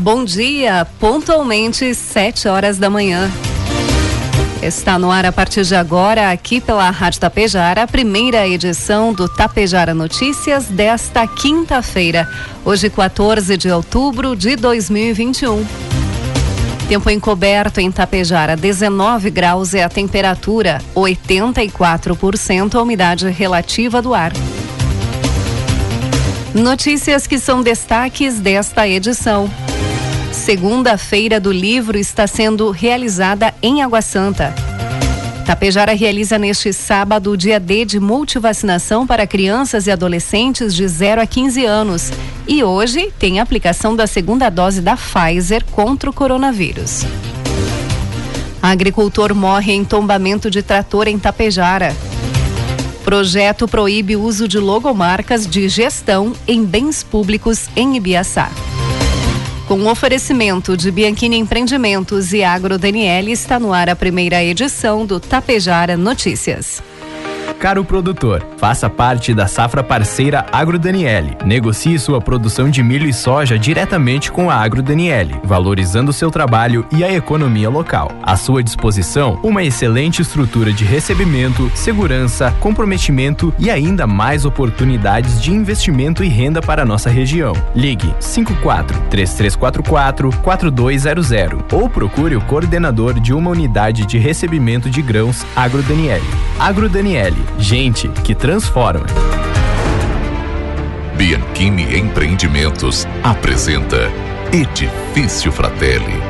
Bom dia, pontualmente sete horas da manhã. Está no ar a partir de agora, aqui pela Rádio Tapejara, a primeira edição do Tapejara Notícias desta quinta-feira, hoje 14 de outubro de 2021. Tempo encoberto em Tapejara, 19 graus é a temperatura, 84% a umidade relativa do ar. Notícias que são destaques desta edição. Segunda-feira do livro está sendo realizada em Água Santa. Tapejara realiza neste sábado o dia D de multivacinação para crianças e adolescentes de 0 a 15 anos. E hoje tem aplicação da segunda dose da Pfizer contra o coronavírus. Agricultor morre em tombamento de trator em Tapejara. Projeto proíbe o uso de logomarcas de gestão em bens públicos em Ibiaçá. Com o oferecimento de Bianchini Empreendimentos e Agro Daniele, está no ar a primeira edição do Tapejara Notícias. Caro produtor, faça parte da safra parceira Agro Daniele. Negocie sua produção de milho e soja diretamente com a Agro Daniele, valorizando seu trabalho e a economia local. À sua disposição, uma excelente estrutura de recebimento, segurança, comprometimento e ainda mais oportunidades de investimento e renda para a nossa região. Ligue 54 3344 4200 ou procure o coordenador de uma unidade de recebimento de grãos Agro Daniele. Agro Daniele Gente que transforma. Bianchini Empreendimentos apresenta Edifício Fratelli.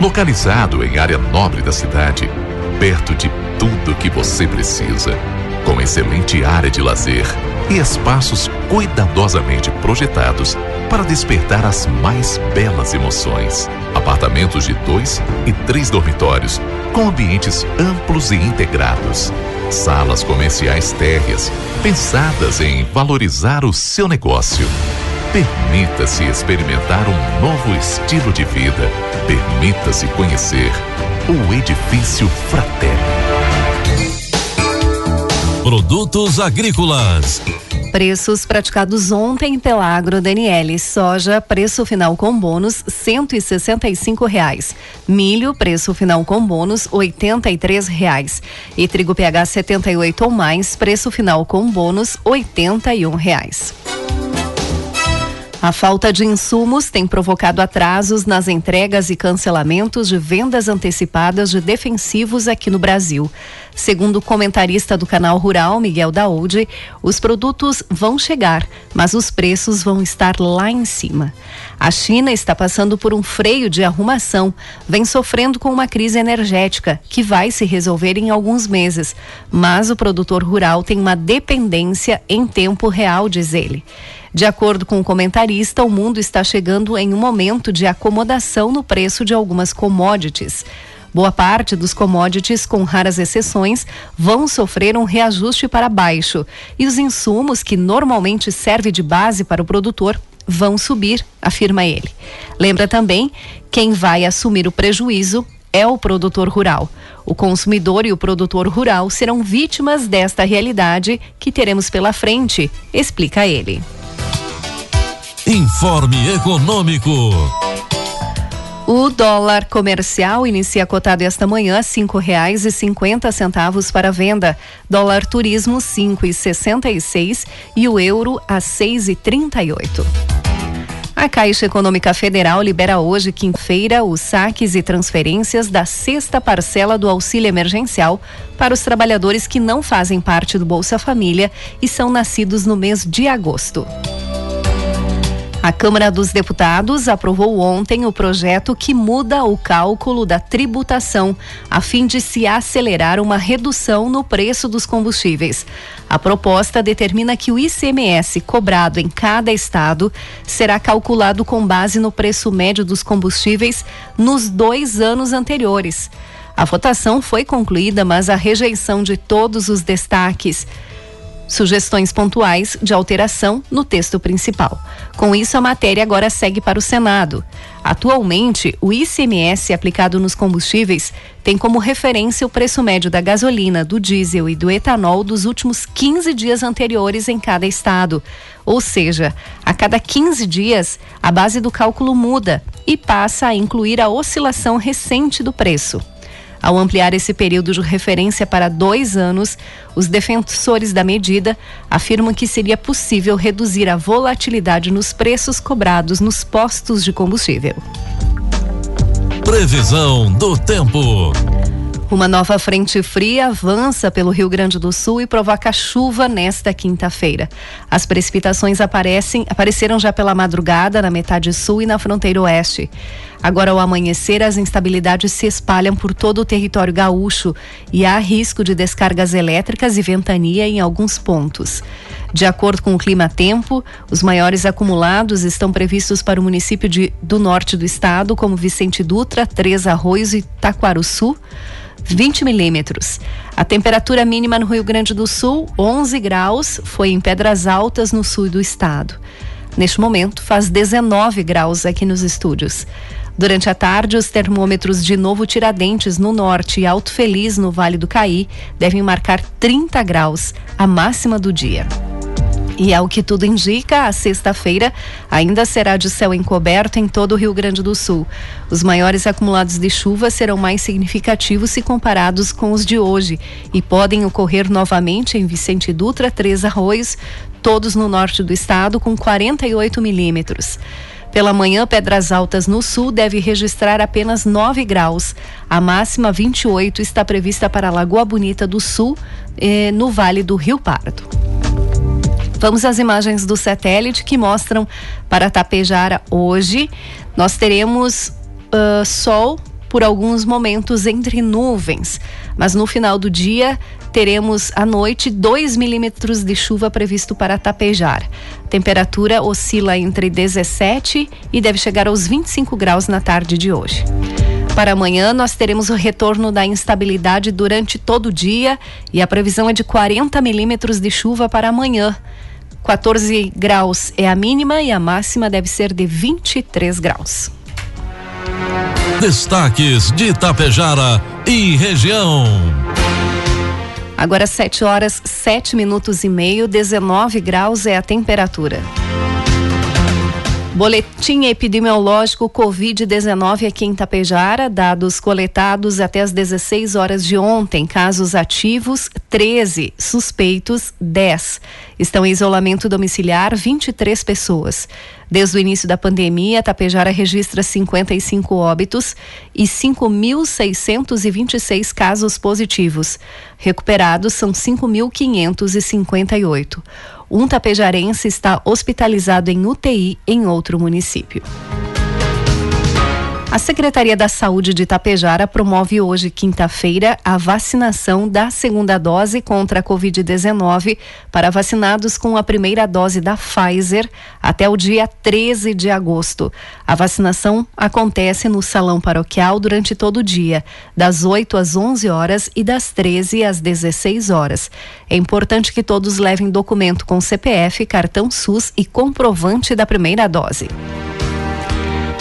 Localizado em área nobre da cidade, perto de tudo que você precisa, com excelente área de lazer e espaços cuidadosamente projetados para despertar as mais belas emoções. Apartamentos de dois e três dormitórios, com ambientes amplos e integrados Salas comerciais térreas, pensadas em valorizar o seu negócio. Permita-se experimentar um novo estilo de vida. Permita-se conhecer o Edifício Fraterno. Produtos agrícolas Preços praticados ontem pela Agro Daniele. Soja, preço final com bônus, cinco reais. Milho, preço final com bônus, três reais. E trigo PH 78 ou mais, preço final com bônus, um reais. A falta de insumos tem provocado atrasos nas entregas e cancelamentos de vendas antecipadas de defensivos aqui no Brasil. Segundo o comentarista do canal Rural, Miguel Daúde, os produtos vão chegar, mas os preços vão estar lá em cima. A China está passando por um freio de arrumação, vem sofrendo com uma crise energética que vai se resolver em alguns meses, mas o produtor rural tem uma dependência em tempo real, diz ele. De acordo com o comentarista, o mundo está chegando em um momento de acomodação no preço de algumas commodities. Boa parte dos commodities, com raras exceções, vão sofrer um reajuste para baixo. E os insumos, que normalmente servem de base para o produtor, vão subir, afirma ele. Lembra também, quem vai assumir o prejuízo é o produtor rural. O consumidor e o produtor rural serão vítimas desta realidade que teremos pela frente, explica ele. Informe Econômico. O dólar comercial inicia cotado esta manhã cinco reais e cinquenta centavos para venda. Dólar turismo cinco e sessenta e seis e o euro a seis e trinta e oito. A Caixa Econômica Federal libera hoje, quinta-feira, os saques e transferências da sexta parcela do auxílio emergencial para os trabalhadores que não fazem parte do Bolsa Família e são nascidos no mês de agosto. A Câmara dos Deputados aprovou ontem o projeto que muda o cálculo da tributação, a fim de se acelerar uma redução no preço dos combustíveis. A proposta determina que o ICMS cobrado em cada estado será calculado com base no preço médio dos combustíveis nos dois anos anteriores. A votação foi concluída, mas a rejeição de todos os destaques sugestões pontuais de alteração no texto principal. Com isso, a matéria agora segue para o Senado. Atualmente, o ICMS aplicado nos combustíveis tem como referência o preço médio da gasolina, do diesel e do etanol dos últimos 15 dias anteriores em cada estado. Ou seja, a cada 15 dias, a base do cálculo muda e passa a incluir a oscilação recente do preço. Ao ampliar esse período de referência para dois anos, os defensores da medida afirmam que seria possível reduzir a volatilidade nos preços cobrados nos postos de combustível. Previsão do tempo. Uma nova frente fria avança pelo Rio Grande do Sul e provoca chuva nesta quinta-feira. As precipitações aparecem, apareceram já pela madrugada na metade sul e na fronteira oeste. Agora, ao amanhecer, as instabilidades se espalham por todo o território gaúcho e há risco de descargas elétricas e ventania em alguns pontos. De acordo com o clima-tempo, os maiores acumulados estão previstos para o município de, do norte do estado, como Vicente Dutra, Três Arroios e Taquaruçu. 20 milímetros. A temperatura mínima no Rio Grande do Sul, 11 graus, foi em Pedras Altas, no sul do estado. Neste momento, faz 19 graus aqui nos estúdios. Durante a tarde, os termômetros de Novo Tiradentes, no norte, e Alto Feliz, no Vale do Caí, devem marcar 30 graus, a máxima do dia. E ao que tudo indica, a sexta-feira ainda será de céu encoberto em todo o Rio Grande do Sul. Os maiores acumulados de chuva serão mais significativos se comparados com os de hoje e podem ocorrer novamente em Vicente Dutra, Três Arroios, todos no norte do estado, com 48 milímetros. Pela manhã, Pedras Altas no sul deve registrar apenas 9 graus. A máxima 28 está prevista para Lagoa Bonita do Sul, eh, no Vale do Rio Pardo. Vamos às imagens do satélite que mostram para Tapejara hoje. Nós teremos uh, sol por alguns momentos entre nuvens, mas no final do dia teremos à noite 2 milímetros de chuva previsto para Tapejar. Temperatura oscila entre 17 e deve chegar aos 25 graus na tarde de hoje. Para amanhã, nós teremos o retorno da instabilidade durante todo o dia e a previsão é de 40 milímetros de chuva para amanhã. 14 graus é a mínima e a máxima deve ser de 23 graus. Destaques de Itapejara e região. Agora 7 horas 7 minutos e meio, 19 graus é a temperatura. Boletim epidemiológico Covid-19 aqui em Tapejara, dados coletados até as 16 horas de ontem, casos ativos 13, suspeitos 10. Estão em isolamento domiciliar 23 pessoas. Desde o início da pandemia, Tapejara registra 55 óbitos e 5.626 casos positivos. Recuperados são 5.558. Um tapejarense está hospitalizado em UTI em outro município. A Secretaria da Saúde de Itapejara promove hoje, quinta-feira, a vacinação da segunda dose contra a Covid-19 para vacinados com a primeira dose da Pfizer até o dia 13 de agosto. A vacinação acontece no Salão Paroquial durante todo o dia, das 8 às 11 horas e das 13 às 16 horas. É importante que todos levem documento com CPF, cartão SUS e comprovante da primeira dose.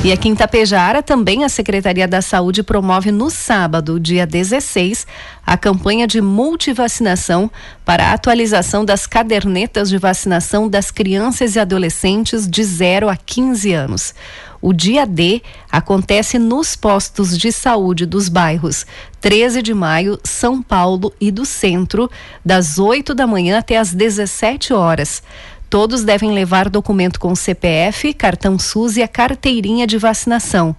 E aqui em Tapejara, também a Secretaria da Saúde promove no sábado, dia 16, a campanha de multivacinação para a atualização das cadernetas de vacinação das crianças e adolescentes de 0 a 15 anos. O dia D acontece nos postos de saúde dos bairros 13 de Maio, São Paulo e do Centro, das 8 da manhã até as 17 horas. Todos devem levar documento com CPF, cartão SUS e a carteirinha de vacinação.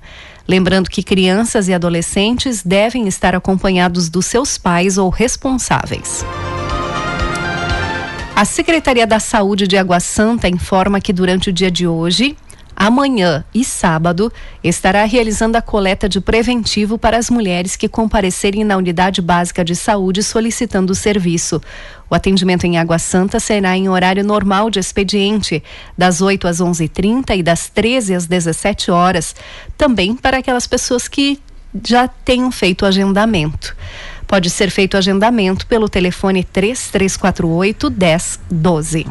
Lembrando que crianças e adolescentes devem estar acompanhados dos seus pais ou responsáveis. A Secretaria da Saúde de Água Santa informa que durante o dia de hoje, amanhã e sábado, estará realizando a coleta de preventivo para as mulheres que comparecerem na unidade básica de saúde solicitando o serviço. O atendimento em Água Santa será em horário normal de expediente, das 8 às 11h30 e das 13 às 17 horas, também para aquelas pessoas que já tenham feito o agendamento. Pode ser feito agendamento pelo telefone 3348 1012.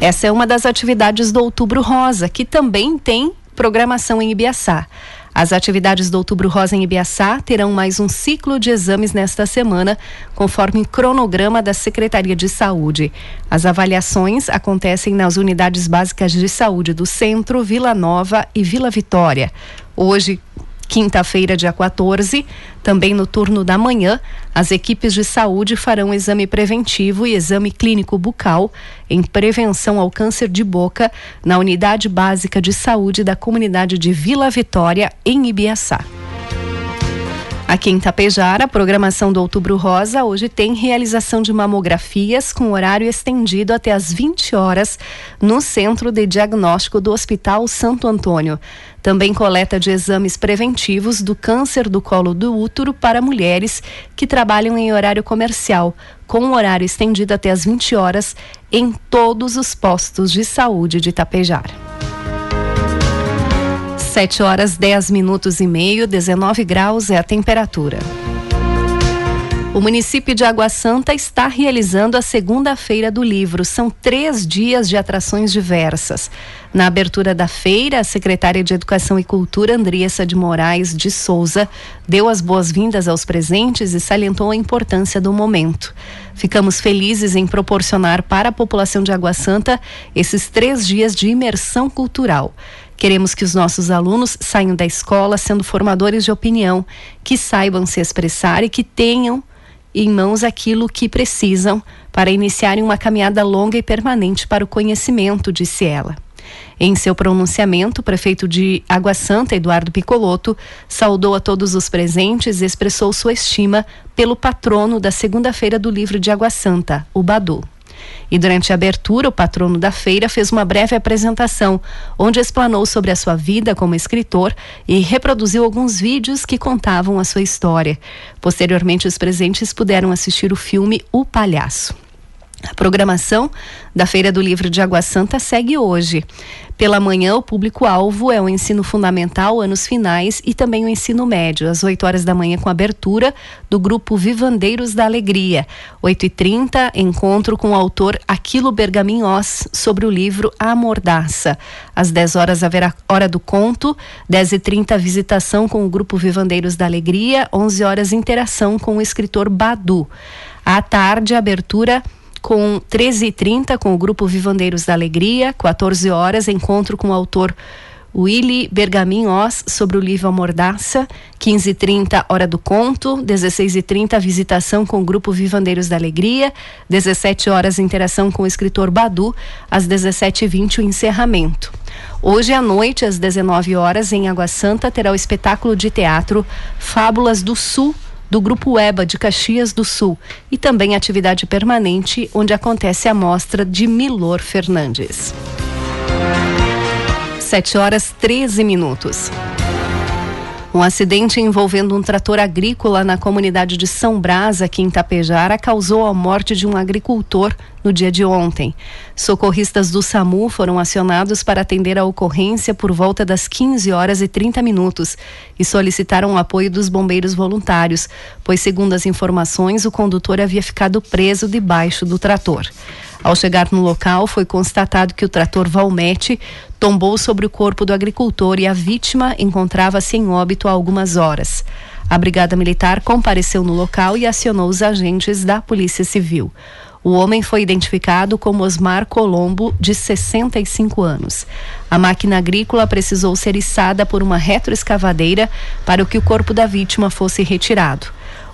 Essa é uma das atividades do Outubro Rosa, que também tem programação em Ibiaçá. As atividades do Outubro Rosa em Ibiaçá terão mais um ciclo de exames nesta semana, conforme cronograma da Secretaria de Saúde. As avaliações acontecem nas unidades básicas de saúde do Centro, Vila Nova e Vila Vitória. Hoje, Quinta-feira, dia 14, também no turno da manhã, as equipes de saúde farão exame preventivo e exame clínico bucal em prevenção ao câncer de boca na Unidade Básica de Saúde da comunidade de Vila Vitória, em Ibiaçá. Aqui em Tapejara, a programação do Outubro Rosa hoje tem realização de mamografias com horário estendido até às 20 horas no Centro de Diagnóstico do Hospital Santo Antônio. Também coleta de exames preventivos do câncer do colo do útero para mulheres que trabalham em horário comercial, com horário estendido até às 20 horas em todos os postos de saúde de Tapejara. 7 horas 10 minutos e meio, 19 graus é a temperatura. O município de Água Santa está realizando a segunda-feira do livro. São três dias de atrações diversas. Na abertura da feira, a secretária de Educação e Cultura, Andressa de Moraes de Souza, deu as boas-vindas aos presentes e salientou a importância do momento. Ficamos felizes em proporcionar para a população de Água Santa esses três dias de imersão cultural. Queremos que os nossos alunos saiam da escola sendo formadores de opinião, que saibam se expressar e que tenham em mãos aquilo que precisam para iniciarem uma caminhada longa e permanente para o conhecimento, disse ela. Em seu pronunciamento, o prefeito de Água Santa, Eduardo Picoloto, saudou a todos os presentes e expressou sua estima pelo patrono da segunda-feira do livro de Água Santa, o Badu. E durante a abertura, o patrono da feira fez uma breve apresentação, onde explanou sobre a sua vida como escritor e reproduziu alguns vídeos que contavam a sua história. Posteriormente, os presentes puderam assistir o filme O Palhaço. A programação da Feira do Livro de Água Santa segue hoje. Pela manhã, o público-alvo é o ensino fundamental, anos finais e também o ensino médio, às 8 horas da manhã, com abertura do grupo Vivandeiros da Alegria. 8h30, encontro com o autor Aquilo Bergaminhos sobre o livro A Mordaça. Às 10 horas, haverá Hora do Conto. 10h30, visitação com o grupo Vivandeiros da Alegria. 11 horas, interação com o escritor Badu. À tarde, abertura com 13h30 com o grupo Vivandeiros da Alegria, 14 horas, encontro com o autor Willy Bergamin Oz sobre o livro A Mordaça, 15h30, Hora do Conto, 16h30, visitação com o grupo Vivandeiros da Alegria, 17 horas, interação com o escritor Badu, às 17h20, o encerramento. Hoje à noite, às 19 horas, em Água Santa, terá o espetáculo de teatro Fábulas do Sul, do Grupo EBA de Caxias do Sul e também atividade permanente onde acontece a mostra de Milor Fernandes. 7 horas 13 minutos. Um acidente envolvendo um trator agrícola na comunidade de São Brás, aqui em Tapejara, causou a morte de um agricultor no dia de ontem. Socorristas do SAMU foram acionados para atender a ocorrência por volta das 15 horas e 30 minutos e solicitaram o apoio dos bombeiros voluntários, pois, segundo as informações, o condutor havia ficado preso debaixo do trator. Ao chegar no local, foi constatado que o trator Valmete tombou sobre o corpo do agricultor e a vítima encontrava-se em óbito há algumas horas. A Brigada Militar compareceu no local e acionou os agentes da Polícia Civil. O homem foi identificado como Osmar Colombo, de 65 anos. A máquina agrícola precisou ser içada por uma retroescavadeira para que o corpo da vítima fosse retirado.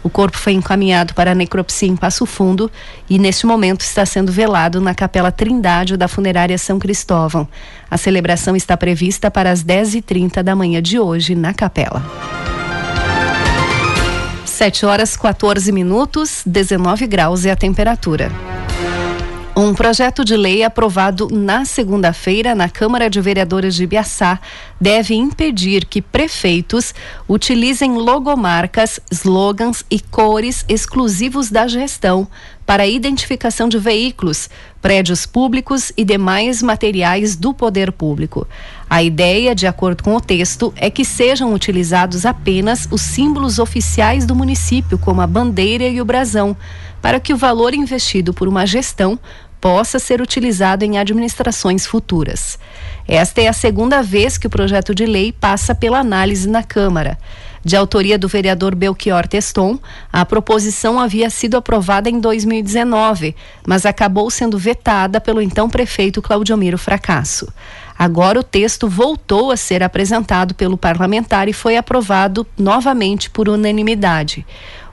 O corpo foi encaminhado para a necropsia em Passo Fundo e, neste momento, está sendo velado na Capela Trindade da Funerária São Cristóvão. A celebração está prevista para as 10h30 da manhã de hoje na capela. 7 horas 14 minutos, 19 graus é a temperatura. Um projeto de lei aprovado na segunda-feira na Câmara de Vereadores de Biaçá deve impedir que prefeitos utilizem logomarcas, slogans e cores exclusivos da gestão para a identificação de veículos, prédios públicos e demais materiais do poder público. A ideia, de acordo com o texto, é que sejam utilizados apenas os símbolos oficiais do município, como a bandeira e o brasão para que o valor investido por uma gestão possa ser utilizado em administrações futuras. Esta é a segunda vez que o projeto de lei passa pela análise na Câmara. De autoria do vereador Belchior Teston, a proposição havia sido aprovada em 2019, mas acabou sendo vetada pelo então prefeito Claudiomiro Fracasso. Agora o texto voltou a ser apresentado pelo parlamentar e foi aprovado novamente por unanimidade.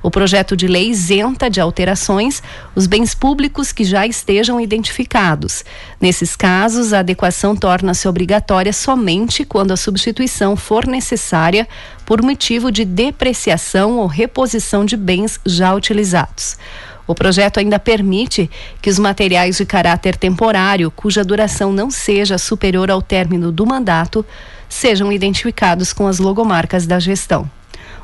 O projeto de lei isenta de alterações os bens públicos que já estejam identificados. Nesses casos, a adequação torna-se obrigatória somente quando a substituição for necessária por motivo de depreciação ou reposição de bens já utilizados. O projeto ainda permite que os materiais de caráter temporário, cuja duração não seja superior ao término do mandato, sejam identificados com as logomarcas da gestão.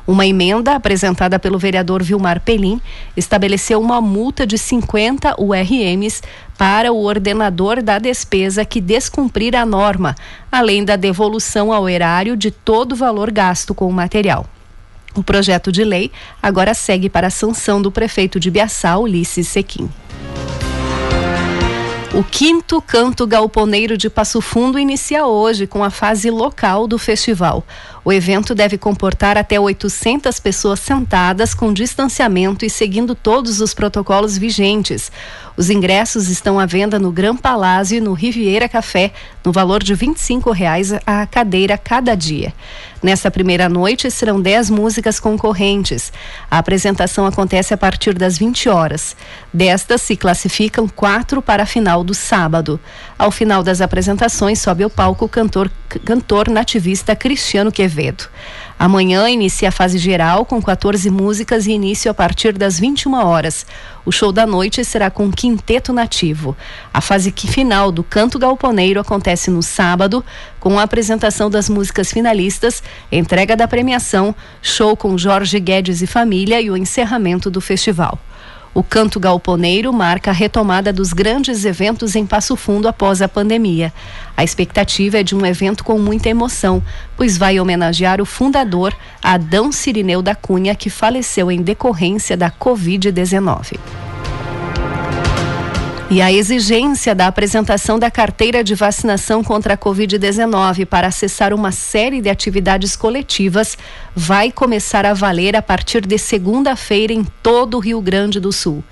Uma emenda apresentada pelo vereador Vilmar Pelim estabeleceu uma multa de 50 URMs para o ordenador da despesa que descumprir a norma, além da devolução ao erário de todo o valor gasto com o material. O projeto de lei agora segue para a sanção do prefeito de Biaçá, Ulisses Sequim. O quinto canto galponeiro de Passo Fundo inicia hoje com a fase local do festival. O evento deve comportar até 800 pessoas sentadas com distanciamento e seguindo todos os protocolos vigentes. Os ingressos estão à venda no Gran Palácio e no Riviera Café, no valor de 25 reais a cadeira cada dia. Nesta primeira noite serão 10 músicas concorrentes. A apresentação acontece a partir das 20 horas. Destas se classificam quatro para a final do sábado. Ao final das apresentações sobe ao palco o cantor, cantor nativista Cristiano Quevedo. Amanhã inicia a fase geral com 14 músicas e início a partir das 21 horas. O show da noite será com quinteto nativo. A fase final do Canto Galponeiro acontece no sábado, com a apresentação das músicas finalistas, entrega da premiação, show com Jorge Guedes e família e o encerramento do festival. O Canto Galponeiro marca a retomada dos grandes eventos em Passo Fundo após a pandemia. A expectativa é de um evento com muita emoção, pois vai homenagear o fundador, Adão Cirineu da Cunha, que faleceu em decorrência da Covid-19. E a exigência da apresentação da carteira de vacinação contra a Covid-19 para acessar uma série de atividades coletivas vai começar a valer a partir de segunda-feira em todo o Rio Grande do Sul.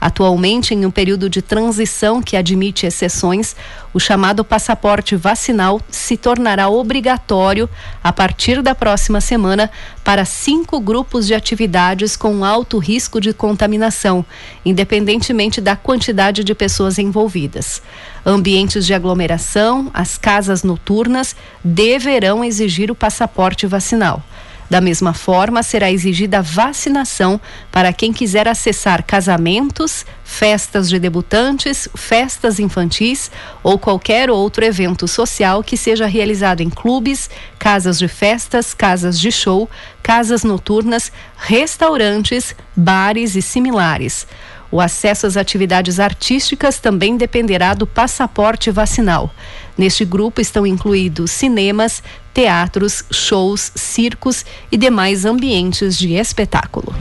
Atualmente, em um período de transição que admite exceções, o chamado passaporte vacinal se tornará obrigatório a partir da próxima semana para cinco grupos de atividades com alto risco de contaminação, independentemente da quantidade de pessoas envolvidas. Ambientes de aglomeração, as casas noturnas deverão exigir o passaporte vacinal. Da mesma forma, será exigida vacinação para quem quiser acessar casamentos, festas de debutantes, festas infantis ou qualquer outro evento social que seja realizado em clubes, casas de festas, casas de show, casas noturnas, restaurantes, bares e similares. O acesso às atividades artísticas também dependerá do passaporte vacinal. Neste grupo estão incluídos cinemas, teatros, shows, circos e demais ambientes de espetáculo.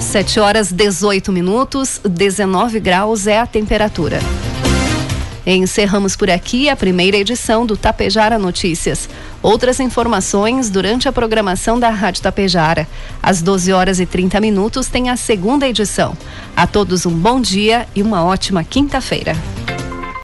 7 horas 18 minutos, 19 graus é a temperatura. Encerramos por aqui a primeira edição do Tapejara Notícias. Outras informações durante a programação da Rádio Tapejara. Às 12 horas e 30 minutos tem a segunda edição. A todos um bom dia e uma ótima quinta-feira.